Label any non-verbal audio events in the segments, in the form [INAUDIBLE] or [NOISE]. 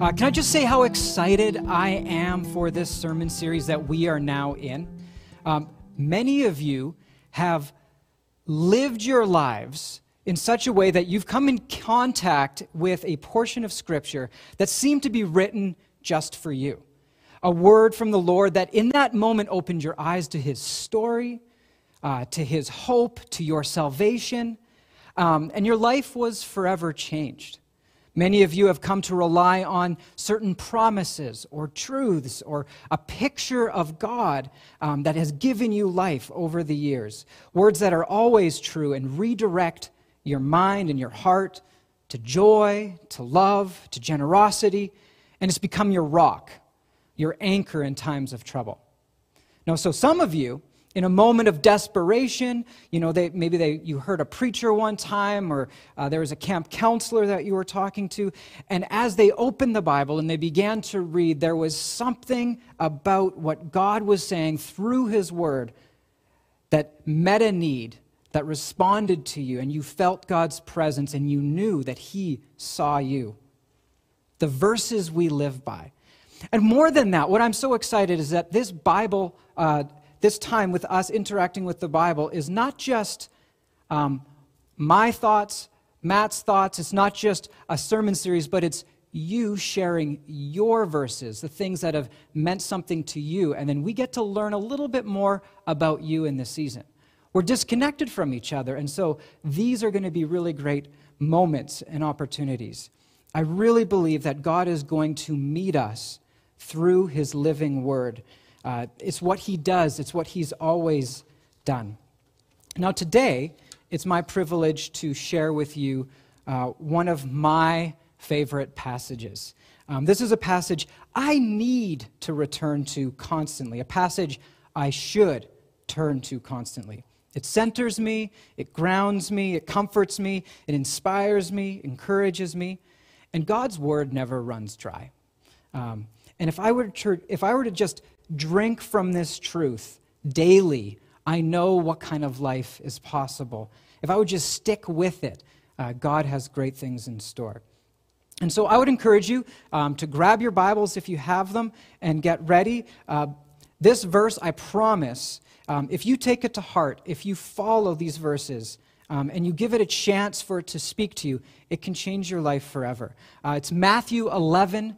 Uh, can I just say how excited I am for this sermon series that we are now in? Um, many of you have lived your lives in such a way that you've come in contact with a portion of Scripture that seemed to be written just for you. A word from the Lord that in that moment opened your eyes to His story, uh, to His hope, to your salvation, um, and your life was forever changed. Many of you have come to rely on certain promises or truths or a picture of God um, that has given you life over the years. Words that are always true and redirect your mind and your heart to joy, to love, to generosity, and it's become your rock, your anchor in times of trouble. Now, so some of you in a moment of desperation. You know they, maybe they, you heard a preacher one time or uh, there was a camp counselor that you were talking to. And as they opened the bible and they began to read there was something about what god was saying through his word that met a need that responded to you and you felt god's presence and you knew that he saw you. The verses we live by. And more than that what i'm so excited is that this bible uh, this time with us interacting with the Bible is not just um, my thoughts, Matt's thoughts, it's not just a sermon series, but it's you sharing your verses, the things that have meant something to you, and then we get to learn a little bit more about you in this season. We're disconnected from each other, and so these are going to be really great moments and opportunities. I really believe that God is going to meet us through his living word. Uh, it's what he does, it's what he's always done. Now, today, it's my privilege to share with you uh, one of my favorite passages. Um, this is a passage I need to return to constantly, a passage I should turn to constantly. It centers me, it grounds me, it comforts me, it inspires me, encourages me, and God's word never runs dry. Um, and if I, were to, if I were to just drink from this truth daily, I know what kind of life is possible. If I would just stick with it, uh, God has great things in store. And so I would encourage you um, to grab your Bibles if you have them and get ready. Uh, this verse, I promise, um, if you take it to heart, if you follow these verses, um, and you give it a chance for it to speak to you, it can change your life forever. Uh, it's Matthew 11,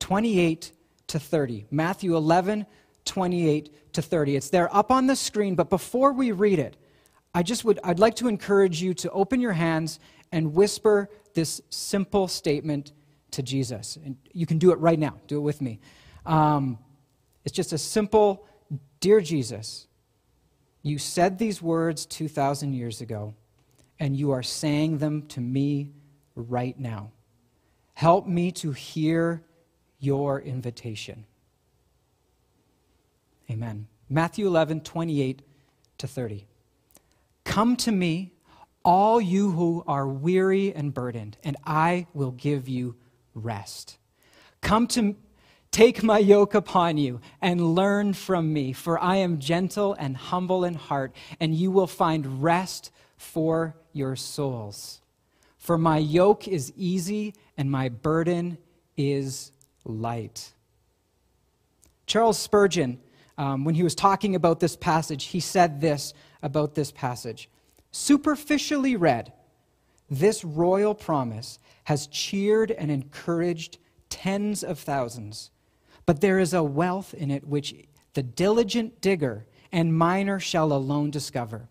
28 to 30. Matthew 11, 28 to 30. It's there up on the screen, but before we read it, I just would, I'd like to encourage you to open your hands and whisper this simple statement to Jesus. And you can do it right now. Do it with me. Um, it's just a simple, Dear Jesus, you said these words 2,000 years ago, and you are saying them to me right now. Help me to hear your invitation. Amen. Matthew 11, 28 to 30. Come to me, all you who are weary and burdened, and I will give you rest. Come to Take my yoke upon you and learn from me, for I am gentle and humble in heart, and you will find rest for your souls. For my yoke is easy and my burden is light. Charles Spurgeon, um, when he was talking about this passage, he said this about this passage Superficially read, this royal promise has cheered and encouraged tens of thousands, but there is a wealth in it which the diligent digger and miner shall alone discover.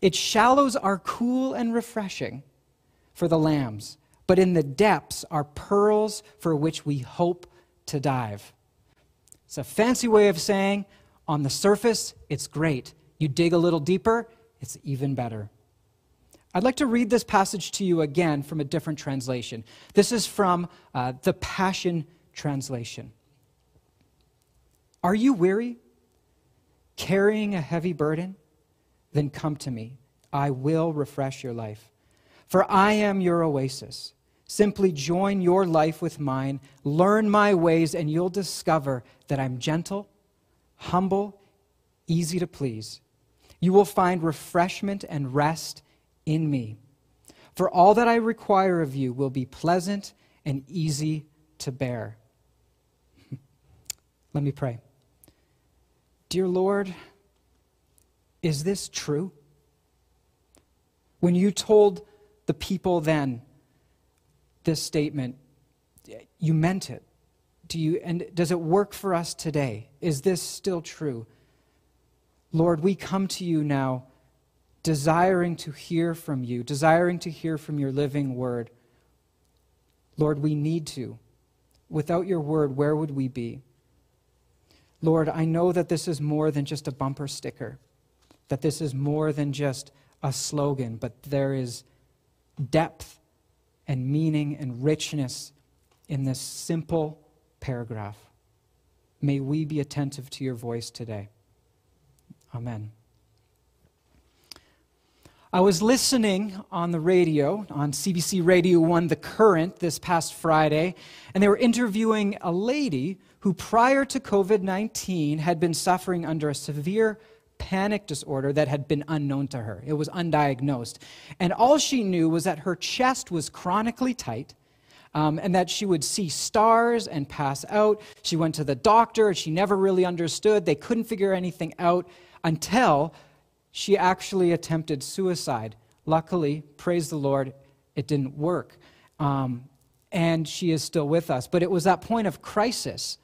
Its shallows are cool and refreshing for the lambs, but in the depths are pearls for which we hope to dive. It's a fancy way of saying on the surface, it's great. You dig a little deeper, it's even better. I'd like to read this passage to you again from a different translation. This is from uh, the Passion Translation. Are you weary, carrying a heavy burden? Then come to me. I will refresh your life. For I am your oasis. Simply join your life with mine, learn my ways, and you'll discover that I'm gentle, humble, easy to please. You will find refreshment and rest in me. For all that I require of you will be pleasant and easy to bear. [LAUGHS] Let me pray. Dear Lord, is this true? When you told the people then this statement, you meant it. Do you, and does it work for us today? Is this still true? Lord, we come to you now desiring to hear from you, desiring to hear from your living word. Lord, we need to. Without your word, where would we be? Lord, I know that this is more than just a bumper sticker, that this is more than just a slogan, but there is depth and meaning and richness in this simple paragraph. May we be attentive to your voice today. Amen. I was listening on the radio, on CBC Radio 1, The Current, this past Friday, and they were interviewing a lady who, prior to COVID 19, had been suffering under a severe panic disorder that had been unknown to her. It was undiagnosed. And all she knew was that her chest was chronically tight. Um, and that she would see stars and pass out. She went to the doctor, she never really understood. They couldn't figure anything out until she actually attempted suicide. Luckily, praise the Lord, it didn't work. Um, and she is still with us. But it was that point of crisis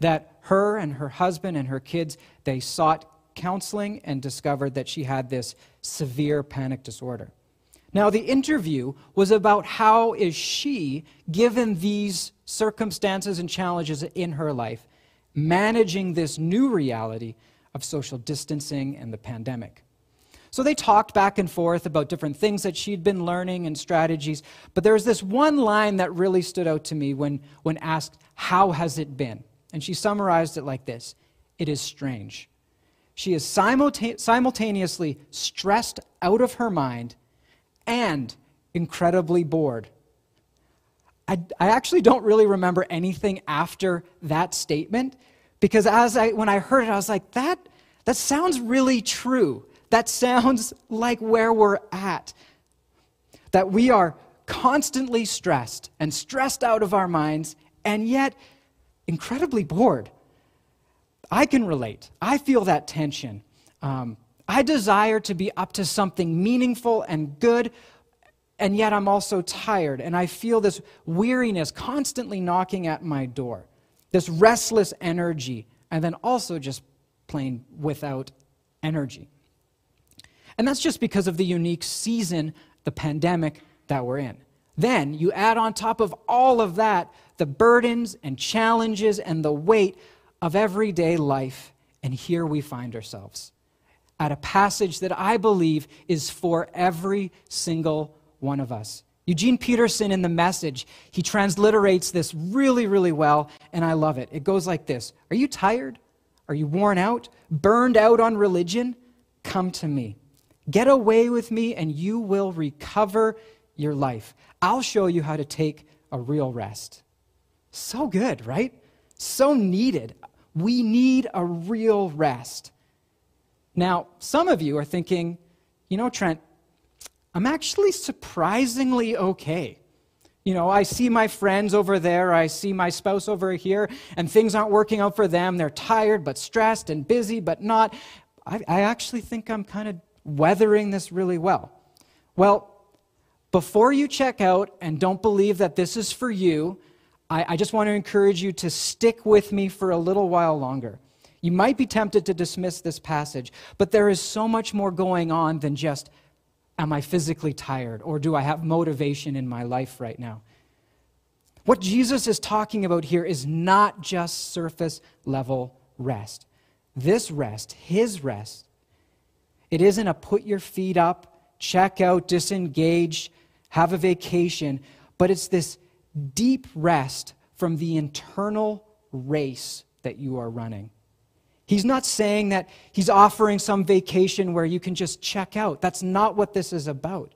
that her and her husband and her kids, they sought counseling and discovered that she had this severe panic disorder. Now the interview was about how is she given these circumstances and challenges in her life managing this new reality of social distancing and the pandemic. So they talked back and forth about different things that she'd been learning and strategies, but there was this one line that really stood out to me when, when asked, How has it been? And she summarized it like this It is strange. She is simultaneously stressed out of her mind and incredibly bored. I, I actually don't really remember anything after that statement because as I, when I heard it, I was like, that, that sounds really true. That sounds like where we're at. That we are constantly stressed and stressed out of our minds, and yet incredibly bored. I can relate. I feel that tension. Um, I desire to be up to something meaningful and good, and yet I'm also tired, and I feel this weariness constantly knocking at my door, this restless energy, and then also just plain without energy. And that's just because of the unique season, the pandemic that we're in. Then you add on top of all of that the burdens and challenges and the weight of everyday life, and here we find ourselves at a passage that I believe is for every single one of us. Eugene Peterson in the message, he transliterates this really, really well, and I love it. It goes like this Are you tired? Are you worn out? Burned out on religion? Come to me. Get away with me, and you will recover your life. I'll show you how to take a real rest. So good, right? So needed. We need a real rest. Now, some of you are thinking, you know, Trent, I'm actually surprisingly okay. You know, I see my friends over there, I see my spouse over here, and things aren't working out for them. They're tired, but stressed, and busy, but not. I, I actually think I'm kind of weathering this really well. Well, before you check out and don't believe that this is for you, I, I just want to encourage you to stick with me for a little while longer. You might be tempted to dismiss this passage, but there is so much more going on than just, am I physically tired or do I have motivation in my life right now? What Jesus is talking about here is not just surface level rest. This rest, his rest, it isn't a put your feet up, check out, disengage, have a vacation, but it's this deep rest from the internal race that you are running. He's not saying that he's offering some vacation where you can just check out. That's not what this is about.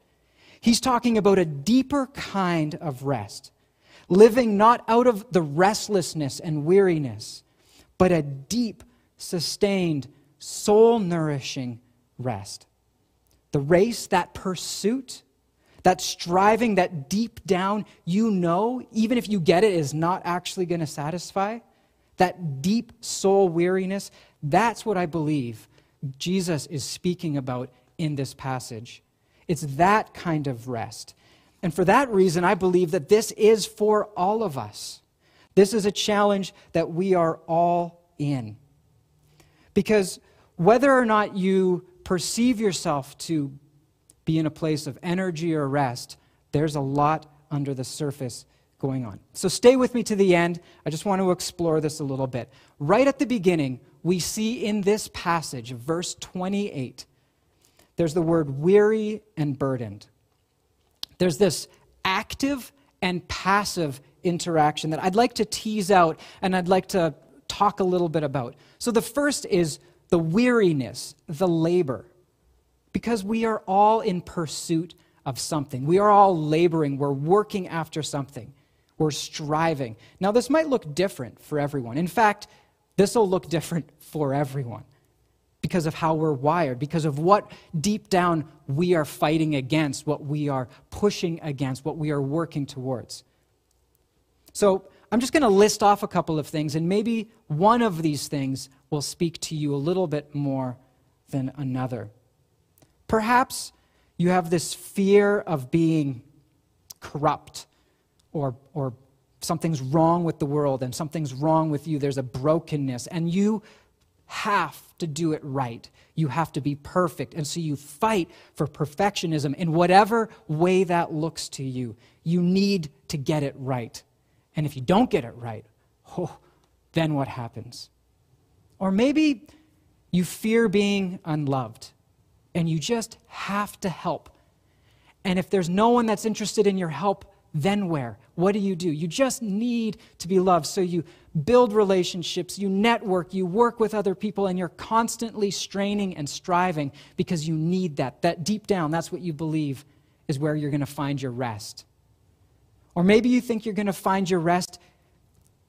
He's talking about a deeper kind of rest, living not out of the restlessness and weariness, but a deep, sustained, soul nourishing rest. The race, that pursuit, that striving that deep down you know, even if you get it, is not actually going to satisfy, that deep soul weariness, that's what I believe Jesus is speaking about in this passage. It's that kind of rest. And for that reason, I believe that this is for all of us. This is a challenge that we are all in. Because whether or not you perceive yourself to be in a place of energy or rest, there's a lot under the surface going on. So stay with me to the end. I just want to explore this a little bit. Right at the beginning, we see in this passage, verse 28, there's the word weary and burdened. There's this active and passive interaction that I'd like to tease out and I'd like to talk a little bit about. So the first is the weariness, the labor, because we are all in pursuit of something. We are all laboring, we're working after something, we're striving. Now, this might look different for everyone. In fact, this will look different for everyone because of how we're wired, because of what deep down we are fighting against, what we are pushing against, what we are working towards. So, I'm just going to list off a couple of things, and maybe one of these things will speak to you a little bit more than another. Perhaps you have this fear of being corrupt or, or something's wrong with the world and something's wrong with you. There's a brokenness, and you have to do it right. You have to be perfect. And so you fight for perfectionism in whatever way that looks to you. You need to get it right. And if you don't get it right, oh, then what happens? Or maybe you fear being unloved and you just have to help. And if there's no one that's interested in your help, then where? What do you do? You just need to be loved. So you build relationships, you network, you work with other people, and you're constantly straining and striving because you need that. That deep down, that's what you believe is where you're going to find your rest. Or maybe you think you're going to find your rest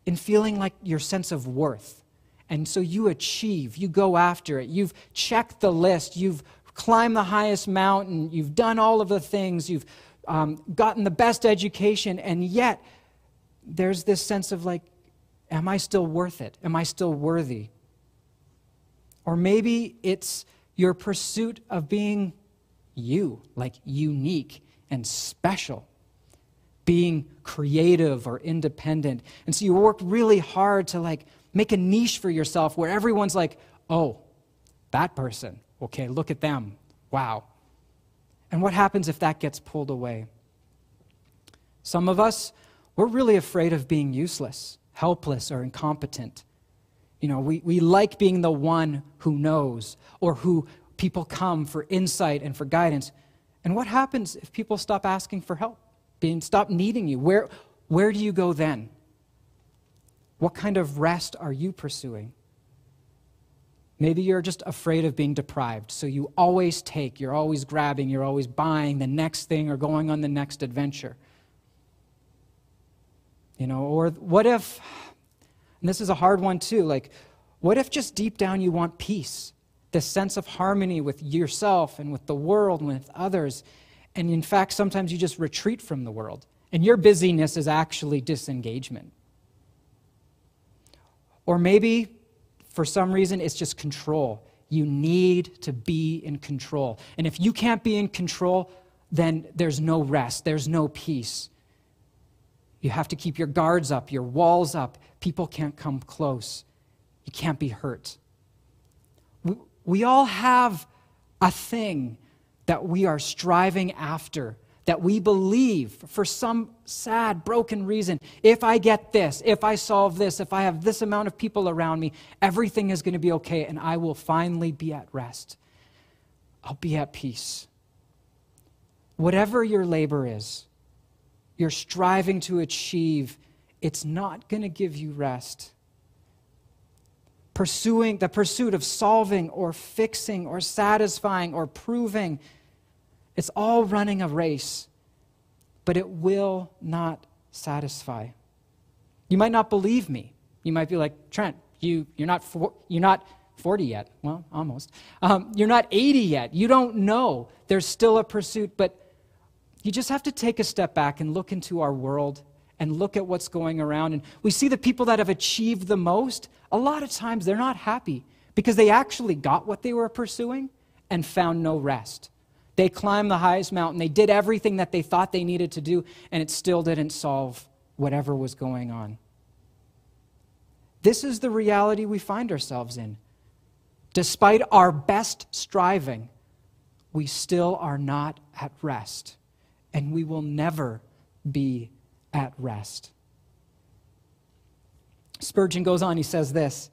in feeling like your sense of worth. And so you achieve, you go after it. You've checked the list, you've climbed the highest mountain, you've done all of the things, you've um, gotten the best education, and yet there's this sense of like, am I still worth it? Am I still worthy? Or maybe it's your pursuit of being you, like unique and special being creative or independent. And so you work really hard to like make a niche for yourself where everyone's like, oh, that person. Okay, look at them. Wow. And what happens if that gets pulled away? Some of us, we're really afraid of being useless, helpless, or incompetent. You know, we, we like being the one who knows or who people come for insight and for guidance. And what happens if people stop asking for help? being stop needing you where where do you go then what kind of rest are you pursuing maybe you're just afraid of being deprived so you always take you're always grabbing you're always buying the next thing or going on the next adventure you know or what if and this is a hard one too like what if just deep down you want peace this sense of harmony with yourself and with the world and with others and in fact, sometimes you just retreat from the world, and your busyness is actually disengagement. Or maybe for some reason it's just control. You need to be in control. And if you can't be in control, then there's no rest, there's no peace. You have to keep your guards up, your walls up. People can't come close. You can't be hurt. We, we all have a thing that we are striving after, that we believe for some sad, broken reason if I get this, if I solve this, if I have this amount of people around me, everything is going to be okay and I will finally be at rest. I'll be at peace. Whatever your labor is, you're striving to achieve, it's not going to give you rest pursuing the pursuit of solving or fixing or satisfying or proving it's all running a race, but it will not satisfy. You might not believe me. You might be like, Trent, you, you're, not for, you're not 40 yet. Well, almost. Um, you're not 80 yet. You don't know. There's still a pursuit, but You just have to take a step back and look into our world and look at what's going around. And we see the people that have achieved the most, a lot of times they're not happy because they actually got what they were pursuing and found no rest. They climbed the highest mountain, they did everything that they thought they needed to do, and it still didn't solve whatever was going on. This is the reality we find ourselves in. Despite our best striving, we still are not at rest, and we will never be at rest. Spurgeon goes on, he says this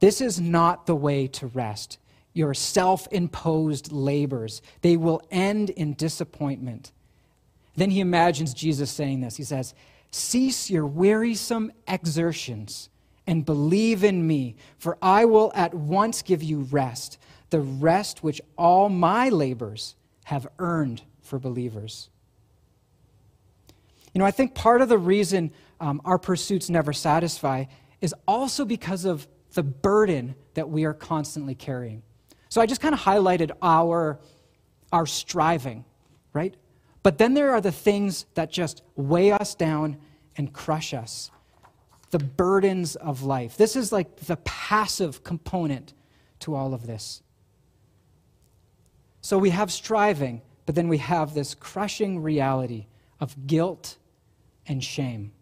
This is not the way to rest. Your self imposed labors, they will end in disappointment. Then he imagines Jesus saying this. He says, Cease your wearisome exertions and believe in me, for I will at once give you rest, the rest which all my labors have earned for believers. You know, I think part of the reason um, our pursuits never satisfy is also because of the burden that we are constantly carrying. So I just kind of highlighted our, our striving, right? But then there are the things that just weigh us down and crush us the burdens of life. This is like the passive component to all of this. So we have striving, but then we have this crushing reality of guilt and shame.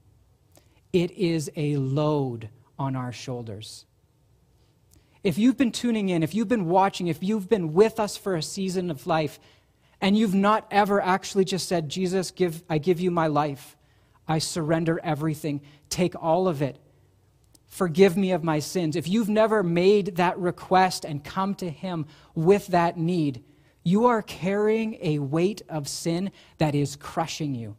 It is a load on our shoulders. If you've been tuning in, if you've been watching, if you've been with us for a season of life, and you've not ever actually just said, Jesus, give, I give you my life, I surrender everything, take all of it, forgive me of my sins. If you've never made that request and come to Him with that need, you are carrying a weight of sin that is crushing you.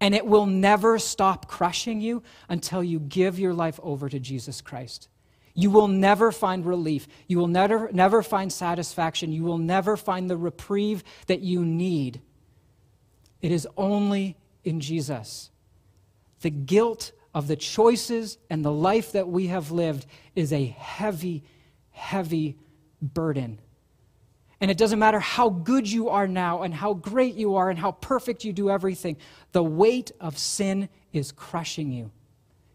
And it will never stop crushing you until you give your life over to Jesus Christ. You will never find relief. You will never, never find satisfaction. You will never find the reprieve that you need. It is only in Jesus. The guilt of the choices and the life that we have lived is a heavy, heavy burden. And it doesn't matter how good you are now and how great you are and how perfect you do everything, the weight of sin is crushing you.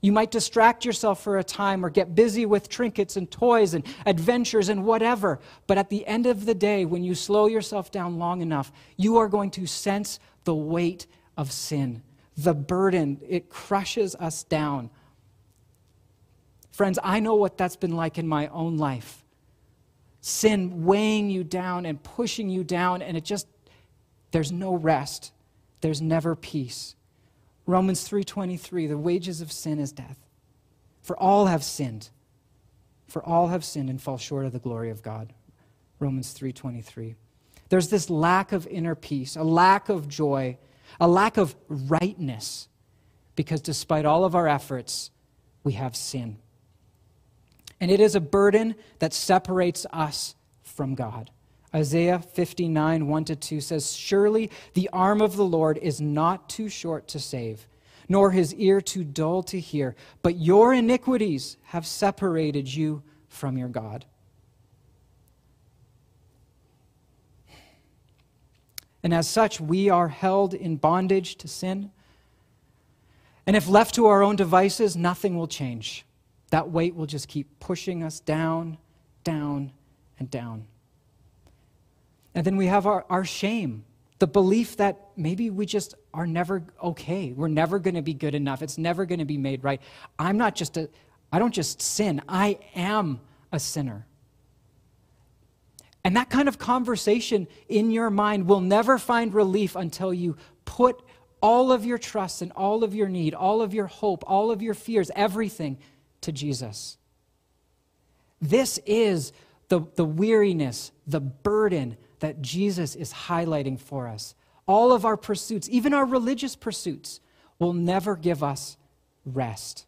You might distract yourself for a time or get busy with trinkets and toys and adventures and whatever. But at the end of the day, when you slow yourself down long enough, you are going to sense the weight of sin. The burden, it crushes us down. Friends, I know what that's been like in my own life sin weighing you down and pushing you down, and it just, there's no rest. There's never peace. Romans 3:23 the wages of sin is death. For all have sinned. For all have sinned and fall short of the glory of God. Romans 3:23 there's this lack of inner peace a lack of joy a lack of rightness because despite all of our efforts we have sin. And it is a burden that separates us from God. Isaiah 59, 1 to 2 says, Surely the arm of the Lord is not too short to save, nor his ear too dull to hear, but your iniquities have separated you from your God. And as such, we are held in bondage to sin. And if left to our own devices, nothing will change. That weight will just keep pushing us down, down, and down. And then we have our, our shame, the belief that maybe we just are never okay. We're never going to be good enough. It's never going to be made right. I'm not just a, I don't just sin, I am a sinner. And that kind of conversation in your mind will never find relief until you put all of your trust and all of your need, all of your hope, all of your fears, everything to Jesus. This is the, the weariness, the burden that Jesus is highlighting for us. All of our pursuits, even our religious pursuits, will never give us rest.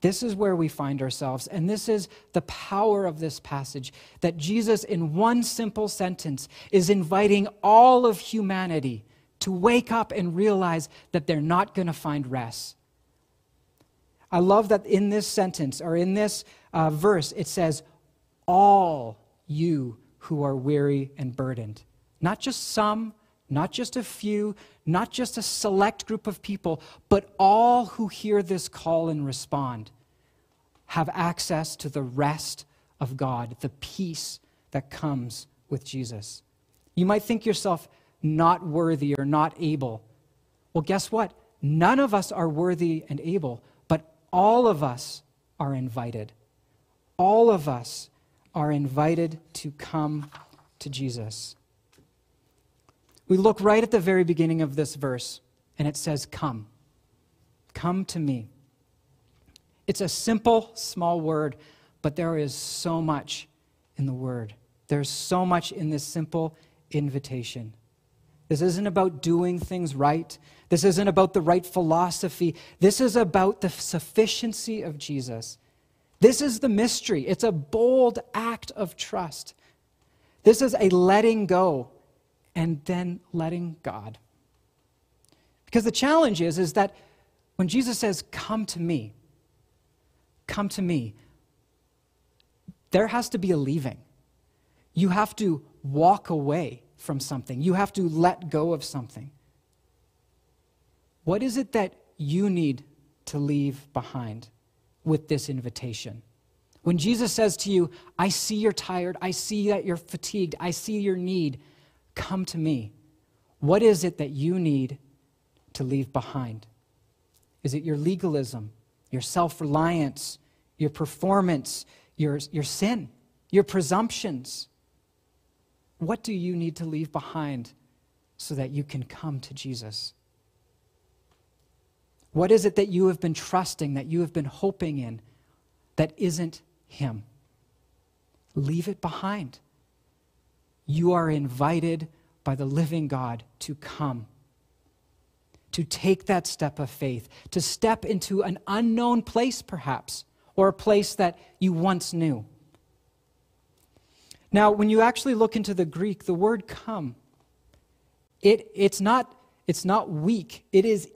This is where we find ourselves, and this is the power of this passage that Jesus, in one simple sentence, is inviting all of humanity to wake up and realize that they're not going to find rest. I love that in this sentence or in this uh, verse, it says, All you who are weary and burdened. Not just some, not just a few, not just a select group of people, but all who hear this call and respond have access to the rest of God, the peace that comes with Jesus. You might think yourself not worthy or not able. Well, guess what? None of us are worthy and able, but all of us are invited. All of us are invited to come to Jesus. We look right at the very beginning of this verse, and it says, Come. Come to me. It's a simple, small word, but there is so much in the word. There's so much in this simple invitation. This isn't about doing things right. This isn't about the right philosophy. This is about the sufficiency of Jesus. This is the mystery. It's a bold act of trust. This is a letting go and then letting God. Because the challenge is, is that when Jesus says, Come to me, come to me, there has to be a leaving. You have to walk away from something, you have to let go of something. What is it that you need to leave behind with this invitation? When Jesus says to you, I see you're tired, I see that you're fatigued, I see your need, come to me. What is it that you need to leave behind? Is it your legalism, your self reliance, your performance, your, your sin, your presumptions? What do you need to leave behind so that you can come to Jesus? What is it that you have been trusting, that you have been hoping in, that isn't Him? Leave it behind. You are invited by the living God to come, to take that step of faith, to step into an unknown place, perhaps, or a place that you once knew. Now, when you actually look into the Greek, the word come, it, it's, not, it's not weak, it is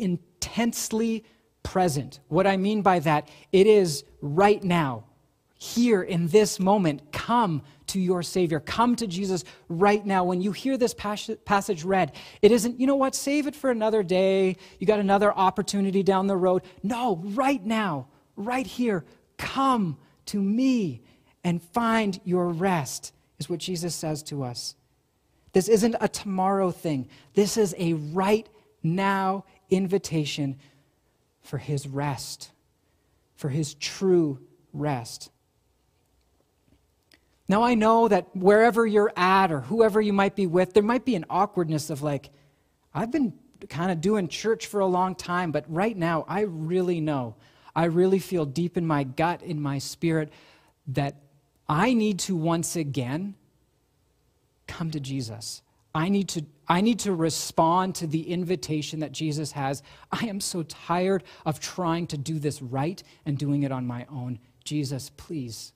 intensely present. What I mean by that, it is right now, here in this moment. Come to your Savior. Come to Jesus right now. When you hear this passage read, it isn't, you know what, save it for another day. You got another opportunity down the road. No, right now, right here, come to me and find your rest is what Jesus says to us. This isn't a tomorrow thing, this is a right now invitation for his rest, for his true rest. Now, I know that wherever you're at or whoever you might be with, there might be an awkwardness of like, I've been kind of doing church for a long time, but right now I really know, I really feel deep in my gut, in my spirit, that I need to once again come to Jesus. I need to, I need to respond to the invitation that Jesus has. I am so tired of trying to do this right and doing it on my own. Jesus, please.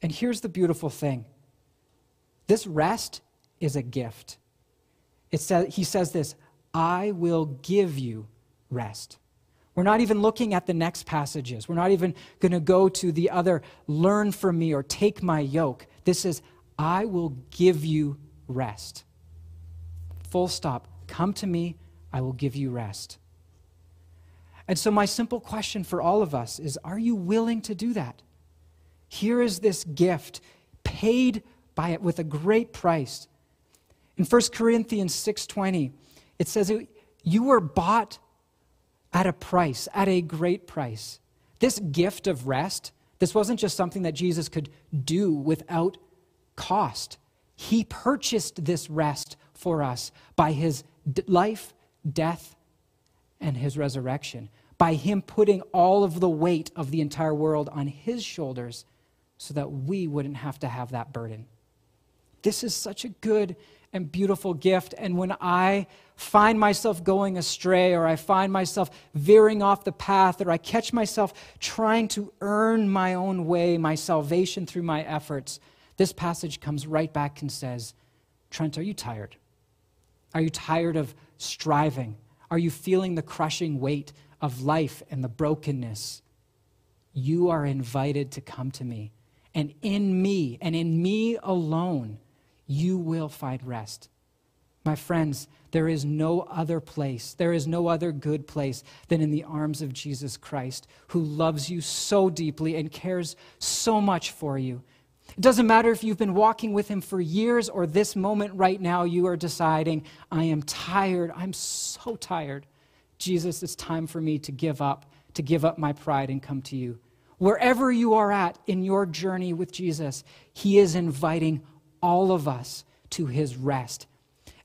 And here's the beautiful thing this rest is a gift. It says, he says this I will give you rest. We're not even looking at the next passages. We're not even going to go to the other, learn from me or take my yoke. This is, I will give you rest. Full stop. Come to me, I will give you rest. And so, my simple question for all of us is Are you willing to do that? Here is this gift paid by it with a great price. In 1 Corinthians 6:20, it says you were bought at a price, at a great price. This gift of rest, this wasn't just something that Jesus could do without cost. He purchased this rest for us by his life, death, and his resurrection, by him putting all of the weight of the entire world on his shoulders so that we wouldn't have to have that burden. This is such a good and beautiful gift. And when I find myself going astray, or I find myself veering off the path, or I catch myself trying to earn my own way, my salvation through my efforts, this passage comes right back and says, Trent, are you tired? Are you tired of striving? Are you feeling the crushing weight of life and the brokenness? You are invited to come to me. And in me, and in me alone, you will find rest. My friends, there is no other place, there is no other good place than in the arms of Jesus Christ, who loves you so deeply and cares so much for you. It doesn't matter if you've been walking with him for years or this moment right now, you are deciding, I am tired. I'm so tired. Jesus, it's time for me to give up, to give up my pride and come to you. Wherever you are at in your journey with Jesus, he is inviting all of us to his rest.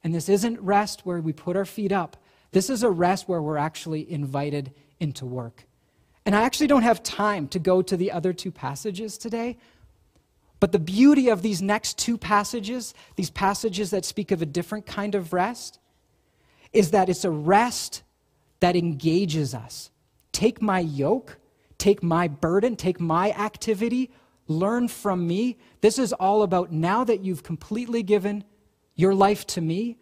And this isn't rest where we put our feet up. This is a rest where we're actually invited into work. And I actually don't have time to go to the other two passages today. But the beauty of these next two passages, these passages that speak of a different kind of rest, is that it's a rest that engages us. Take my yoke, take my burden, take my activity, learn from me. This is all about now that you've completely given your life to me,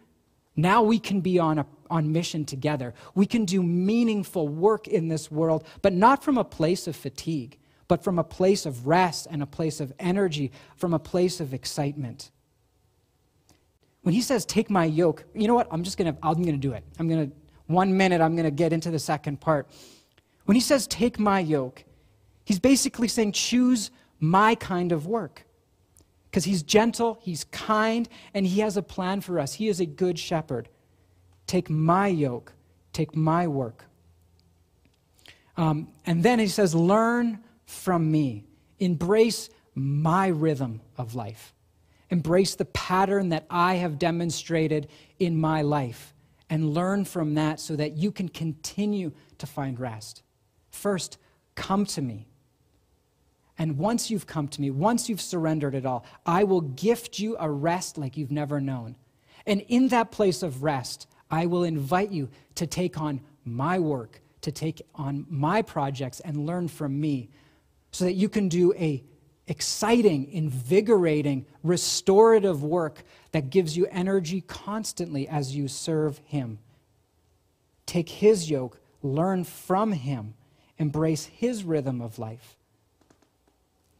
now we can be on, a, on mission together. We can do meaningful work in this world, but not from a place of fatigue, but from a place of rest and a place of energy, from a place of excitement. When he says, Take my yoke, you know what? I'm just going to, I'm going to do it. I'm going to, one minute, I'm going to get into the second part. When he says, Take my yoke, he's basically saying, Choose my kind of work. Because he's gentle, he's kind, and he has a plan for us. He is a good shepherd. Take my yoke, take my work. Um, and then he says, Learn from me, embrace my rhythm of life, embrace the pattern that I have demonstrated in my life, and learn from that so that you can continue to find rest. First, come to me. And once you've come to me, once you've surrendered it all, I will gift you a rest like you've never known. And in that place of rest, I will invite you to take on my work, to take on my projects and learn from me so that you can do a exciting, invigorating, restorative work that gives you energy constantly as you serve him. Take his yoke, learn from him, embrace his rhythm of life.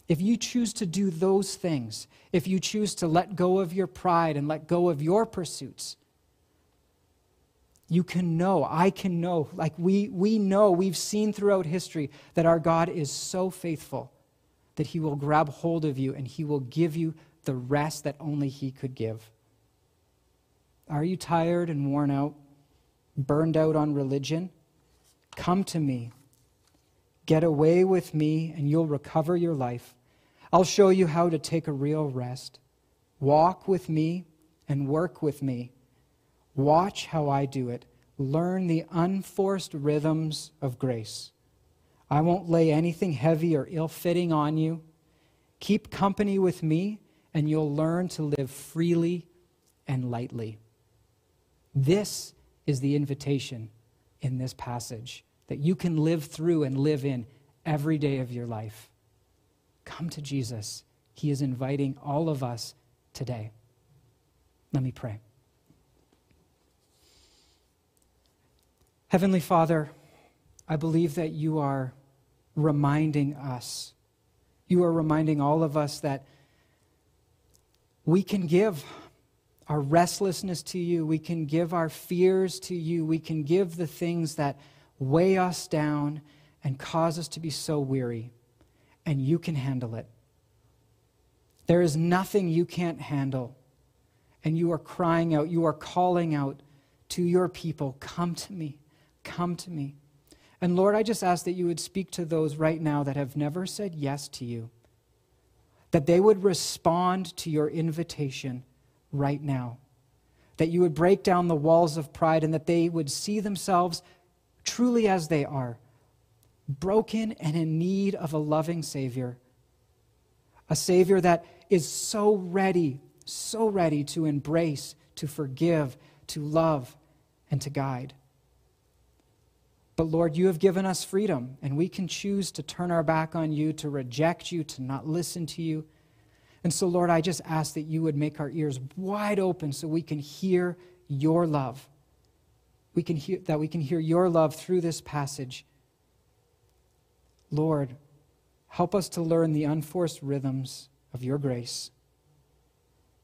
If you choose to do those things, if you choose to let go of your pride and let go of your pursuits, you can know, I can know, like we, we know, we've seen throughout history that our God is so faithful that He will grab hold of you and He will give you the rest that only He could give. Are you tired and worn out, burned out on religion? Come to me. Get away with me, and you'll recover your life. I'll show you how to take a real rest. Walk with me and work with me. Watch how I do it. Learn the unforced rhythms of grace. I won't lay anything heavy or ill fitting on you. Keep company with me, and you'll learn to live freely and lightly. This is the invitation in this passage that you can live through and live in every day of your life. Come to Jesus. He is inviting all of us today. Let me pray. Heavenly Father, I believe that you are reminding us, you are reminding all of us that we can give our restlessness to you, we can give our fears to you, we can give the things that weigh us down and cause us to be so weary, and you can handle it. There is nothing you can't handle. And you are crying out, you are calling out to your people, Come to me, come to me. And Lord, I just ask that you would speak to those right now that have never said yes to you, that they would respond to your invitation right now, that you would break down the walls of pride and that they would see themselves truly as they are, broken and in need of a loving Savior. A Savior that is so ready, so ready to embrace, to forgive, to love, and to guide. But Lord, you have given us freedom, and we can choose to turn our back on you, to reject you, to not listen to you. And so, Lord, I just ask that you would make our ears wide open so we can hear your love we can hear, that we can hear your love through this passage. Lord, help us to learn the unforced rhythms of your grace.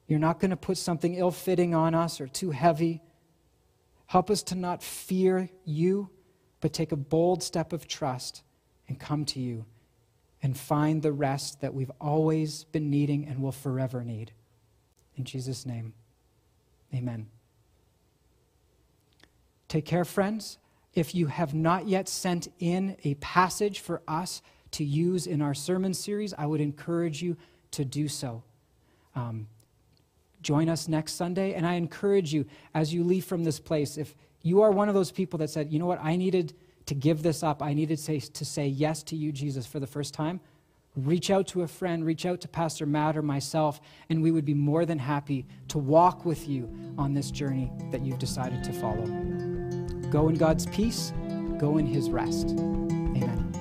You're not going to put something ill fitting on us or too heavy. Help us to not fear you, but take a bold step of trust and come to you and find the rest that we've always been needing and will forever need. In Jesus' name, amen. Take care, friends. If you have not yet sent in a passage for us to use in our sermon series, I would encourage you to do so. Um, join us next Sunday, and I encourage you as you leave from this place, if you are one of those people that said, you know what, I needed to give this up, I needed to say, to say yes to you, Jesus, for the first time, reach out to a friend, reach out to Pastor Matt or myself, and we would be more than happy to walk with you on this journey that you've decided to follow. Go in God's peace, go in his rest. Amen.